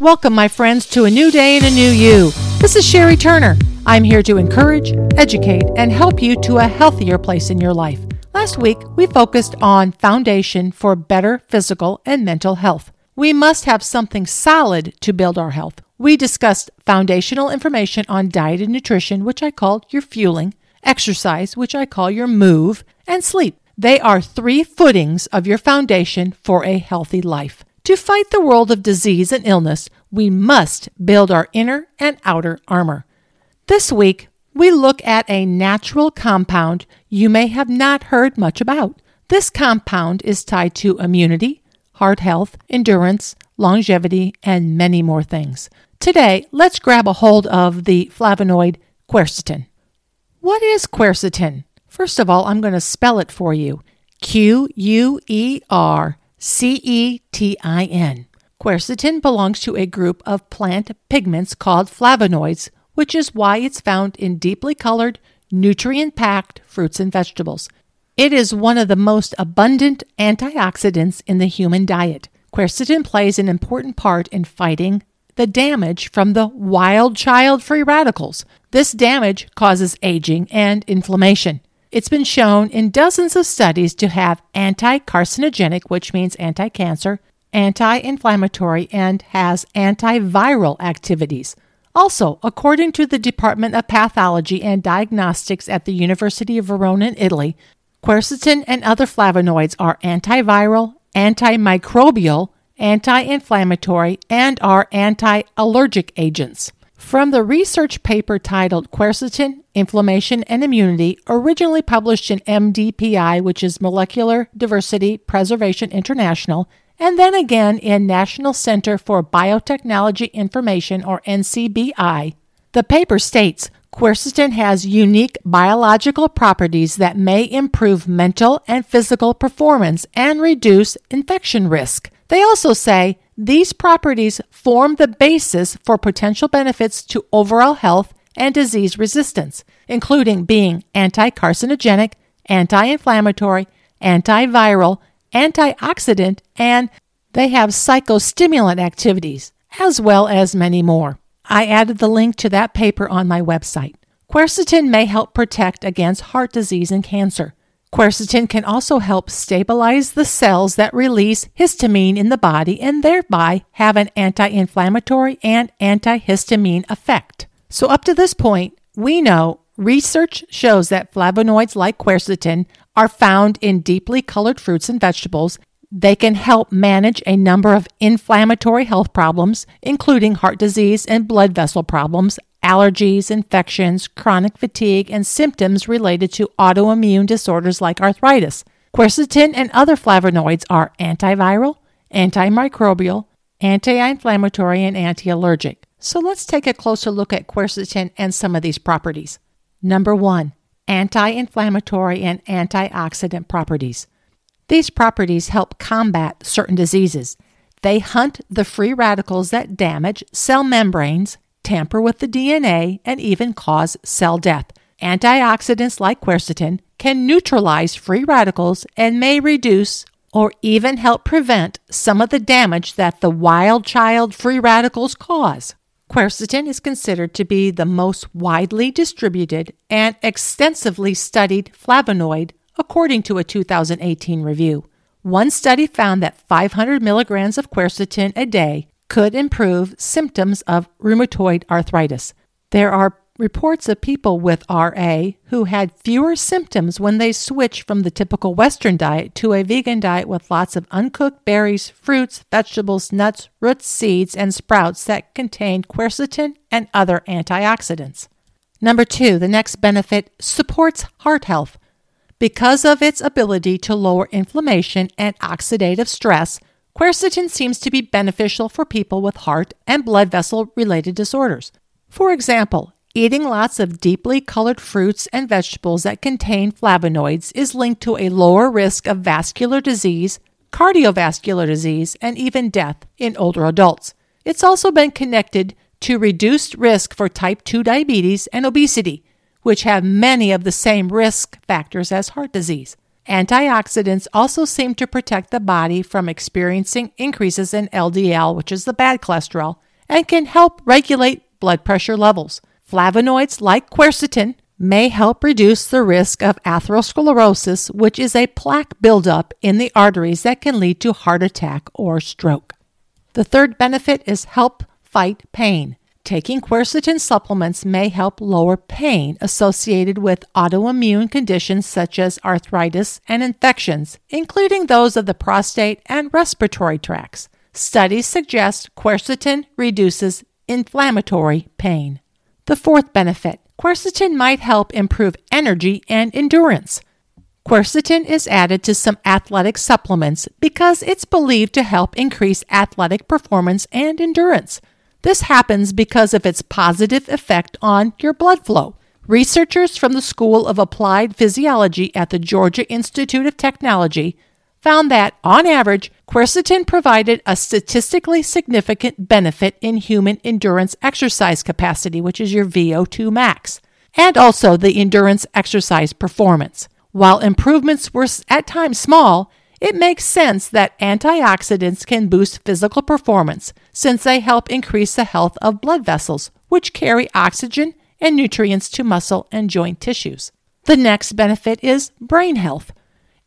Welcome, my friends, to a new day and a new you. This is Sherry Turner. I'm here to encourage, educate, and help you to a healthier place in your life. Last week, we focused on foundation for better physical and mental health. We must have something solid to build our health. We discussed foundational information on diet and nutrition, which I called your fueling, exercise, which I call your move, and sleep. They are three footings of your foundation for a healthy life. To fight the world of disease and illness, we must build our inner and outer armor. This week, we look at a natural compound you may have not heard much about. This compound is tied to immunity, heart health, endurance, longevity, and many more things. Today, let's grab a hold of the flavonoid quercetin. What is quercetin? First of all, I'm going to spell it for you Q U E R C E T I N. Quercetin belongs to a group of plant pigments called flavonoids, which is why it's found in deeply colored, nutrient packed fruits and vegetables. It is one of the most abundant antioxidants in the human diet. Quercetin plays an important part in fighting the damage from the wild child free radicals. This damage causes aging and inflammation. It's been shown in dozens of studies to have anti carcinogenic, which means anti cancer, anti inflammatory, and has antiviral activities. Also, according to the Department of Pathology and Diagnostics at the University of Verona in Italy, quercetin and other flavonoids are antiviral, antimicrobial, anti inflammatory, and are anti allergic agents. From the research paper titled Quercetin, Inflammation and Immunity, originally published in MDPI, which is Molecular Diversity Preservation International, and then again in National Center for Biotechnology Information, or NCBI, the paper states quercetin has unique biological properties that may improve mental and physical performance and reduce infection risk. They also say these properties form the basis for potential benefits to overall health and disease resistance, including being anti carcinogenic, anti inflammatory, antiviral, antioxidant, and they have psychostimulant activities, as well as many more. I added the link to that paper on my website. Quercetin may help protect against heart disease and cancer. Quercetin can also help stabilize the cells that release histamine in the body and thereby have an anti inflammatory and antihistamine effect. So, up to this point, we know research shows that flavonoids like quercetin are found in deeply colored fruits and vegetables. They can help manage a number of inflammatory health problems, including heart disease and blood vessel problems, allergies, infections, chronic fatigue, and symptoms related to autoimmune disorders like arthritis. Quercetin and other flavonoids are antiviral, antimicrobial, anti inflammatory, and anti allergic. So let's take a closer look at quercetin and some of these properties. Number one, anti inflammatory and antioxidant properties. These properties help combat certain diseases. They hunt the free radicals that damage cell membranes tamper with the DNA, and even cause cell death. Antioxidants like quercetin can neutralize free radicals and may reduce or even help prevent some of the damage that the wild child free radicals cause. Quercetin is considered to be the most widely distributed and extensively studied flavonoid, according to a 2018 review. One study found that 500 milligrams of quercetin a day could improve symptoms of rheumatoid arthritis. There are reports of people with RA who had fewer symptoms when they switched from the typical Western diet to a vegan diet with lots of uncooked berries, fruits, vegetables, nuts, roots, seeds, and sprouts that contain quercetin and other antioxidants. Number two, the next benefit supports heart health. Because of its ability to lower inflammation and oxidative stress, Quercetin seems to be beneficial for people with heart and blood vessel related disorders. For example, eating lots of deeply colored fruits and vegetables that contain flavonoids is linked to a lower risk of vascular disease, cardiovascular disease, and even death in older adults. It's also been connected to reduced risk for type 2 diabetes and obesity, which have many of the same risk factors as heart disease. Antioxidants also seem to protect the body from experiencing increases in LDL, which is the bad cholesterol, and can help regulate blood pressure levels. Flavonoids like quercetin may help reduce the risk of atherosclerosis, which is a plaque buildup in the arteries that can lead to heart attack or stroke. The third benefit is help fight pain. Taking quercetin supplements may help lower pain associated with autoimmune conditions such as arthritis and infections, including those of the prostate and respiratory tracts. Studies suggest quercetin reduces inflammatory pain. The fourth benefit quercetin might help improve energy and endurance. Quercetin is added to some athletic supplements because it's believed to help increase athletic performance and endurance. This happens because of its positive effect on your blood flow. Researchers from the School of Applied Physiology at the Georgia Institute of Technology found that, on average, quercetin provided a statistically significant benefit in human endurance exercise capacity, which is your VO2 max, and also the endurance exercise performance. While improvements were at times small, it makes sense that antioxidants can boost physical performance since they help increase the health of blood vessels, which carry oxygen and nutrients to muscle and joint tissues. The next benefit is brain health.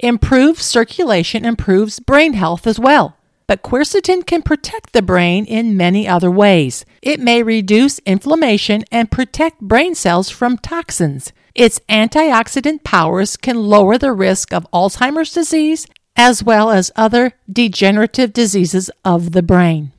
Improved circulation improves brain health as well. But quercetin can protect the brain in many other ways. It may reduce inflammation and protect brain cells from toxins. Its antioxidant powers can lower the risk of Alzheimer's disease as well as other degenerative diseases of the brain.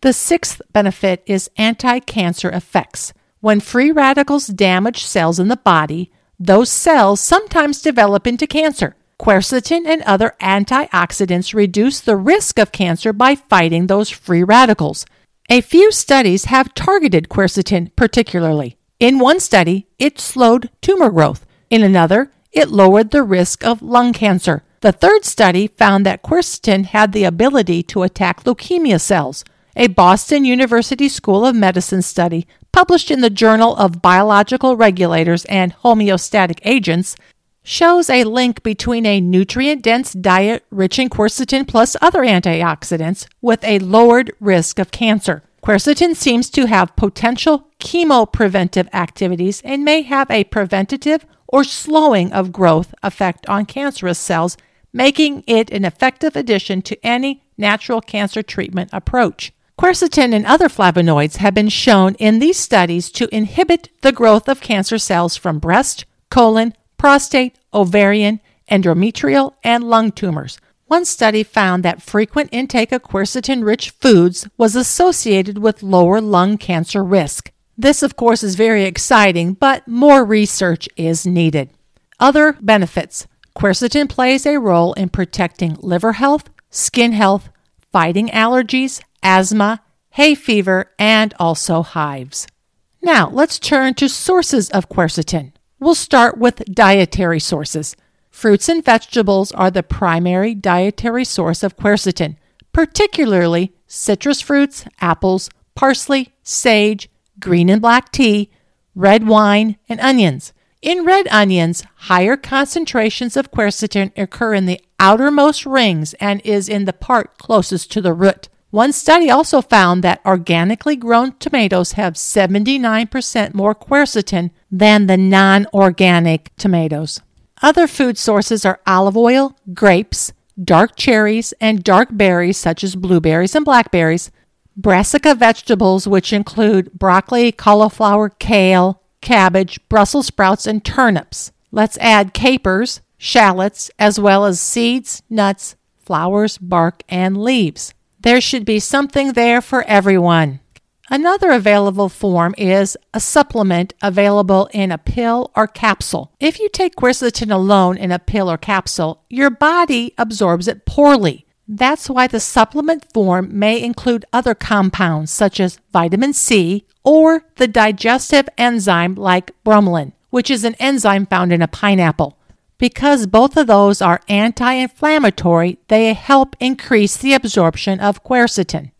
The sixth benefit is anti cancer effects. When free radicals damage cells in the body, those cells sometimes develop into cancer. Quercetin and other antioxidants reduce the risk of cancer by fighting those free radicals. A few studies have targeted quercetin particularly. In one study, it slowed tumor growth. In another, it lowered the risk of lung cancer. The third study found that quercetin had the ability to attack leukemia cells. A Boston University School of Medicine study published in the Journal of Biological Regulators and Homeostatic Agents shows a link between a nutrient dense diet rich in quercetin plus other antioxidants with a lowered risk of cancer. Quercetin seems to have potential chemopreventive activities and may have a preventative or slowing of growth effect on cancerous cells making it an effective addition to any natural cancer treatment approach. Quercetin and other flavonoids have been shown in these studies to inhibit the growth of cancer cells from breast, colon, prostate, ovarian, endometrial, and lung tumors. One study found that frequent intake of quercetin rich foods was associated with lower lung cancer risk. This, of course, is very exciting, but more research is needed. Other benefits Quercetin plays a role in protecting liver health, skin health, fighting allergies, asthma, hay fever, and also hives. Now, let's turn to sources of quercetin. We'll start with dietary sources. Fruits and vegetables are the primary dietary source of quercetin, particularly citrus fruits, apples, parsley, sage, green and black tea, red wine, and onions. In red onions, higher concentrations of quercetin occur in the outermost rings and is in the part closest to the root. One study also found that organically grown tomatoes have 79% more quercetin than the non organic tomatoes. Other food sources are olive oil, grapes, dark cherries, and dark berries such as blueberries and blackberries, brassica vegetables, which include broccoli, cauliflower, kale, cabbage, Brussels sprouts, and turnips. Let's add capers, shallots, as well as seeds, nuts, flowers, bark, and leaves. There should be something there for everyone. Another available form is a supplement available in a pill or capsule. If you take quercetin alone in a pill or capsule, your body absorbs it poorly. That's why the supplement form may include other compounds such as vitamin C or the digestive enzyme like bromelain, which is an enzyme found in a pineapple. Because both of those are anti inflammatory, they help increase the absorption of quercetin.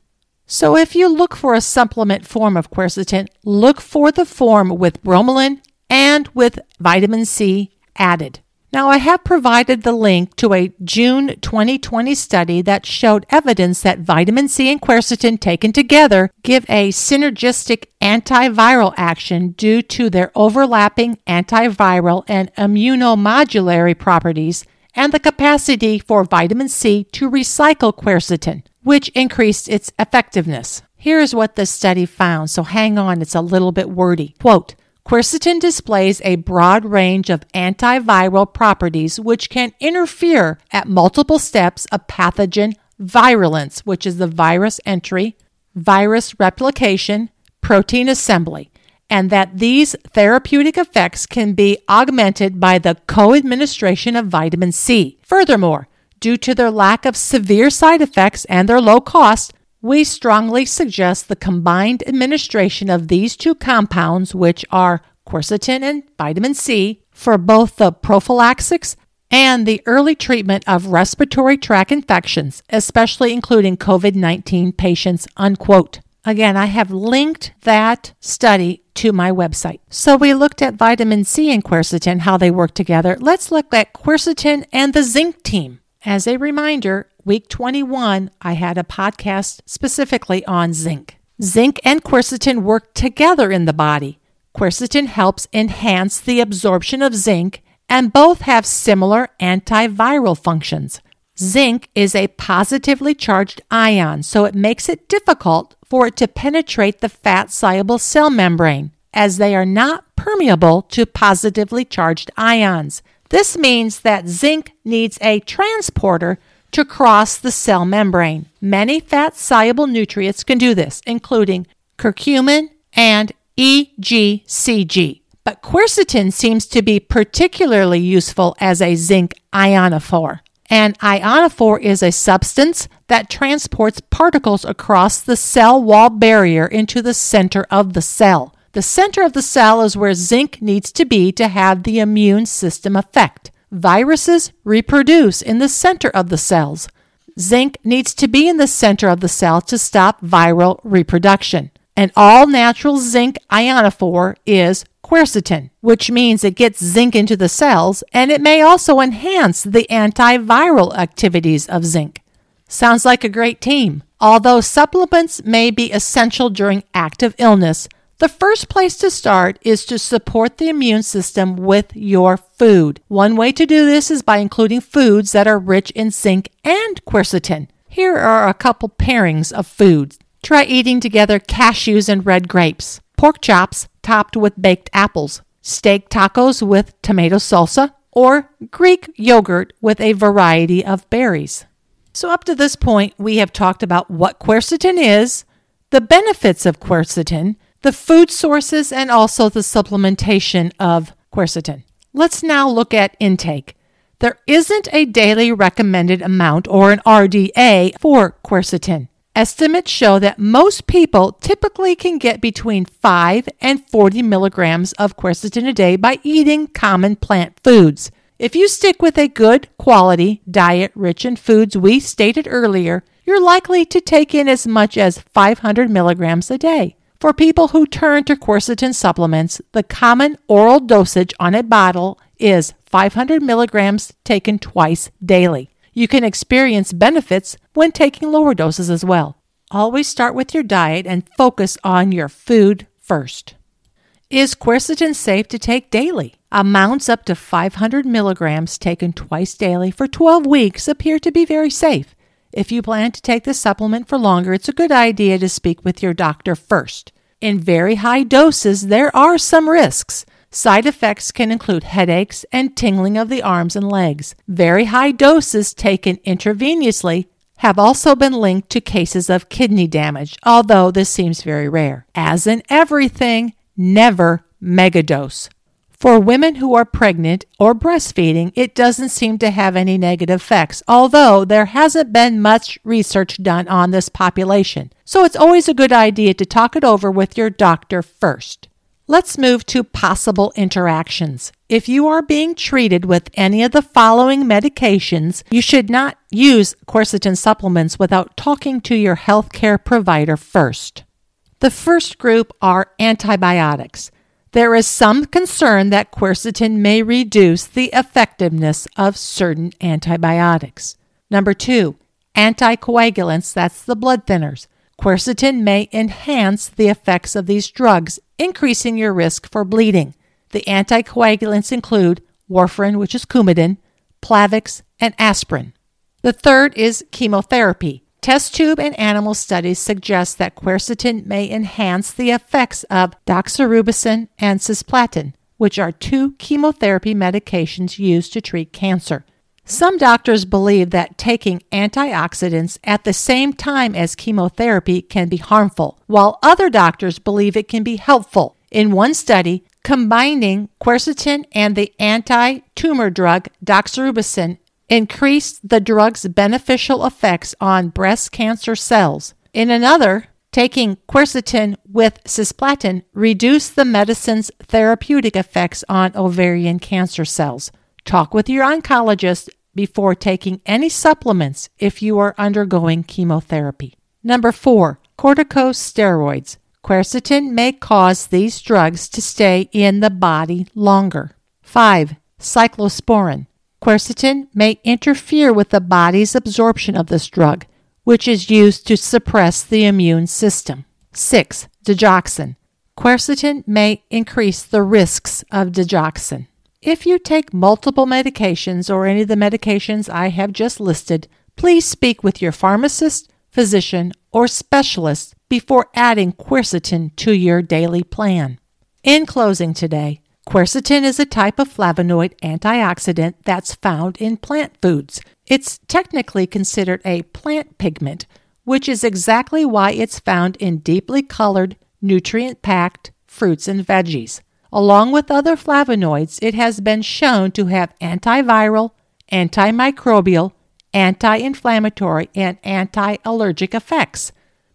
So, if you look for a supplement form of quercetin, look for the form with bromelain and with vitamin C added. Now, I have provided the link to a June 2020 study that showed evidence that vitamin C and quercetin taken together give a synergistic antiviral action due to their overlapping antiviral and immunomodulatory properties and the capacity for vitamin C to recycle quercetin, which increased its effectiveness. Here's what the study found, so hang on, it's a little bit wordy. Quote, Quercetin displays a broad range of antiviral properties which can interfere at multiple steps of pathogen virulence, which is the virus entry, virus replication, protein assembly, and that these therapeutic effects can be augmented by the co administration of vitamin C. Furthermore, due to their lack of severe side effects and their low cost, we strongly suggest the combined administration of these two compounds, which are quercetin and vitamin C, for both the prophylaxis and the early treatment of respiratory tract infections, especially including COVID 19 patients. Unquote. Again, I have linked that study to my website. So we looked at vitamin C and quercetin, how they work together. Let's look at quercetin and the zinc team. As a reminder, week 21, I had a podcast specifically on zinc. Zinc and quercetin work together in the body. Quercetin helps enhance the absorption of zinc, and both have similar antiviral functions. Zinc is a positively charged ion, so it makes it difficult for it to penetrate the fat soluble cell membrane, as they are not permeable to positively charged ions. This means that zinc needs a transporter to cross the cell membrane. Many fat soluble nutrients can do this, including curcumin and EGCG. But quercetin seems to be particularly useful as a zinc ionophore. An ionophore is a substance that transports particles across the cell wall barrier into the center of the cell. The center of the cell is where zinc needs to be to have the immune system effect. Viruses reproduce in the center of the cells. Zinc needs to be in the center of the cell to stop viral reproduction. An all natural zinc ionophore is quercetin, which means it gets zinc into the cells and it may also enhance the antiviral activities of zinc. Sounds like a great team. Although supplements may be essential during active illness, the first place to start is to support the immune system with your food. One way to do this is by including foods that are rich in zinc and quercetin. Here are a couple pairings of foods. Try eating together cashews and red grapes, pork chops topped with baked apples, steak tacos with tomato salsa, or Greek yogurt with a variety of berries. So, up to this point, we have talked about what quercetin is, the benefits of quercetin, the food sources, and also the supplementation of quercetin. Let's now look at intake. There isn't a daily recommended amount or an RDA for quercetin. Estimates show that most people typically can get between 5 and 40 milligrams of quercetin a day by eating common plant foods. If you stick with a good quality diet rich in foods we stated earlier, you're likely to take in as much as 500 milligrams a day. For people who turn to quercetin supplements, the common oral dosage on a bottle is 500 milligrams taken twice daily. You can experience benefits when taking lower doses as well. Always start with your diet and focus on your food first. Is quercetin safe to take daily? Amounts up to 500 milligrams taken twice daily for 12 weeks appear to be very safe. If you plan to take the supplement for longer, it's a good idea to speak with your doctor first. In very high doses, there are some risks. Side effects can include headaches and tingling of the arms and legs. Very high doses taken intravenously have also been linked to cases of kidney damage, although this seems very rare. As in everything, never megadose. For women who are pregnant or breastfeeding, it doesn't seem to have any negative effects, although there hasn't been much research done on this population. So it's always a good idea to talk it over with your doctor first. Let's move to possible interactions. If you are being treated with any of the following medications, you should not use quercetin supplements without talking to your healthcare provider first. The first group are antibiotics. There is some concern that quercetin may reduce the effectiveness of certain antibiotics. Number two, anticoagulants, that's the blood thinners. Quercetin may enhance the effects of these drugs, increasing your risk for bleeding. The anticoagulants include warfarin, which is Coumadin, Plavix, and aspirin. The third is chemotherapy. Test tube and animal studies suggest that quercetin may enhance the effects of doxorubicin and cisplatin, which are two chemotherapy medications used to treat cancer. Some doctors believe that taking antioxidants at the same time as chemotherapy can be harmful, while other doctors believe it can be helpful. In one study, combining quercetin and the anti tumor drug doxorubicin increased the drug's beneficial effects on breast cancer cells. In another, taking quercetin with cisplatin reduced the medicine's therapeutic effects on ovarian cancer cells. Talk with your oncologist before taking any supplements if you are undergoing chemotherapy. Number four, corticosteroids. Quercetin may cause these drugs to stay in the body longer. 5. Cyclosporin. Quercetin may interfere with the body's absorption of this drug, which is used to suppress the immune system. 6. Digoxin. Quercetin may increase the risks of digoxin. If you take multiple medications or any of the medications I have just listed, please speak with your pharmacist, physician, or specialist before adding quercetin to your daily plan. In closing today, Quercetin is a type of flavonoid antioxidant that's found in plant foods. It's technically considered a plant pigment, which is exactly why it's found in deeply colored, nutrient packed fruits and veggies. Along with other flavonoids, it has been shown to have antiviral, antimicrobial, anti inflammatory, and anti allergic effects.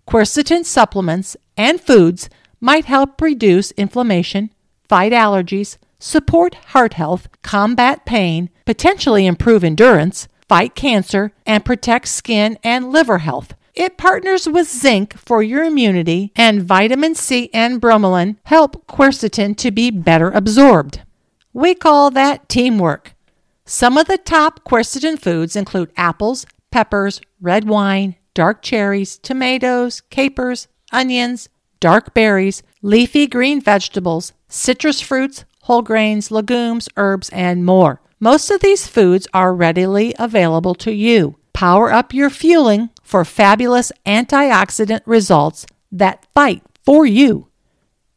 Quercetin supplements and foods might help reduce inflammation fight allergies, support heart health, combat pain, potentially improve endurance, fight cancer, and protect skin and liver health. It partners with zinc for your immunity, and vitamin C and bromelain help quercetin to be better absorbed. We call that teamwork. Some of the top quercetin foods include apples, peppers, red wine, dark cherries, tomatoes, capers, onions, dark berries, leafy green vegetables, citrus fruits, whole grains, legumes, herbs, and more. Most of these foods are readily available to you. Power up your fueling for fabulous antioxidant results that fight for you.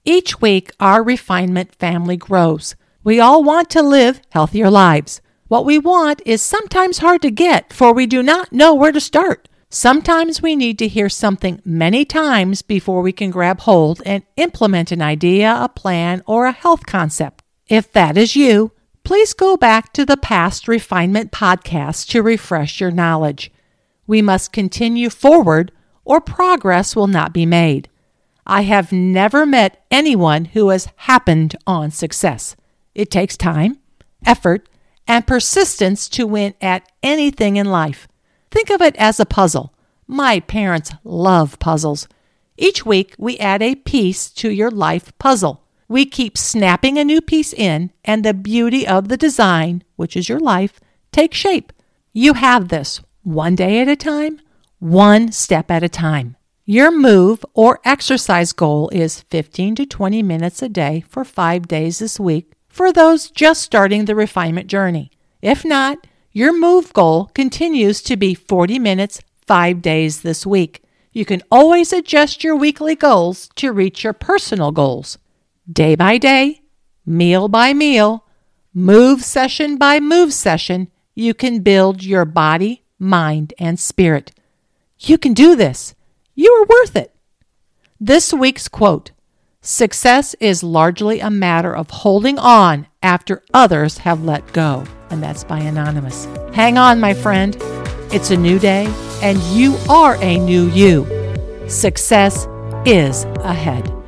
Each week, our refinement family grows. We all want to live healthier lives. What we want is sometimes hard to get, for we do not know where to start. Sometimes we need to hear something many times before we can grab hold and implement an idea, a plan, or a health concept. If that is you, please go back to the past refinement podcast to refresh your knowledge. We must continue forward or progress will not be made. I have never met anyone who has happened on success. It takes time, effort, and persistence to win at anything in life. Think of it as a puzzle. My parents love puzzles. Each week, we add a piece to your life puzzle. We keep snapping a new piece in, and the beauty of the design, which is your life, takes shape. You have this one day at a time, one step at a time. Your move or exercise goal is 15 to 20 minutes a day for five days this week for those just starting the refinement journey. If not, your move goal continues to be 40 minutes, five days this week. You can always adjust your weekly goals to reach your personal goals. Day by day, meal by meal, move session by move session, you can build your body, mind, and spirit. You can do this. You are worth it. This week's quote Success is largely a matter of holding on after others have let go. And that's by Anonymous. Hang on, my friend. It's a new day, and you are a new you. Success is ahead.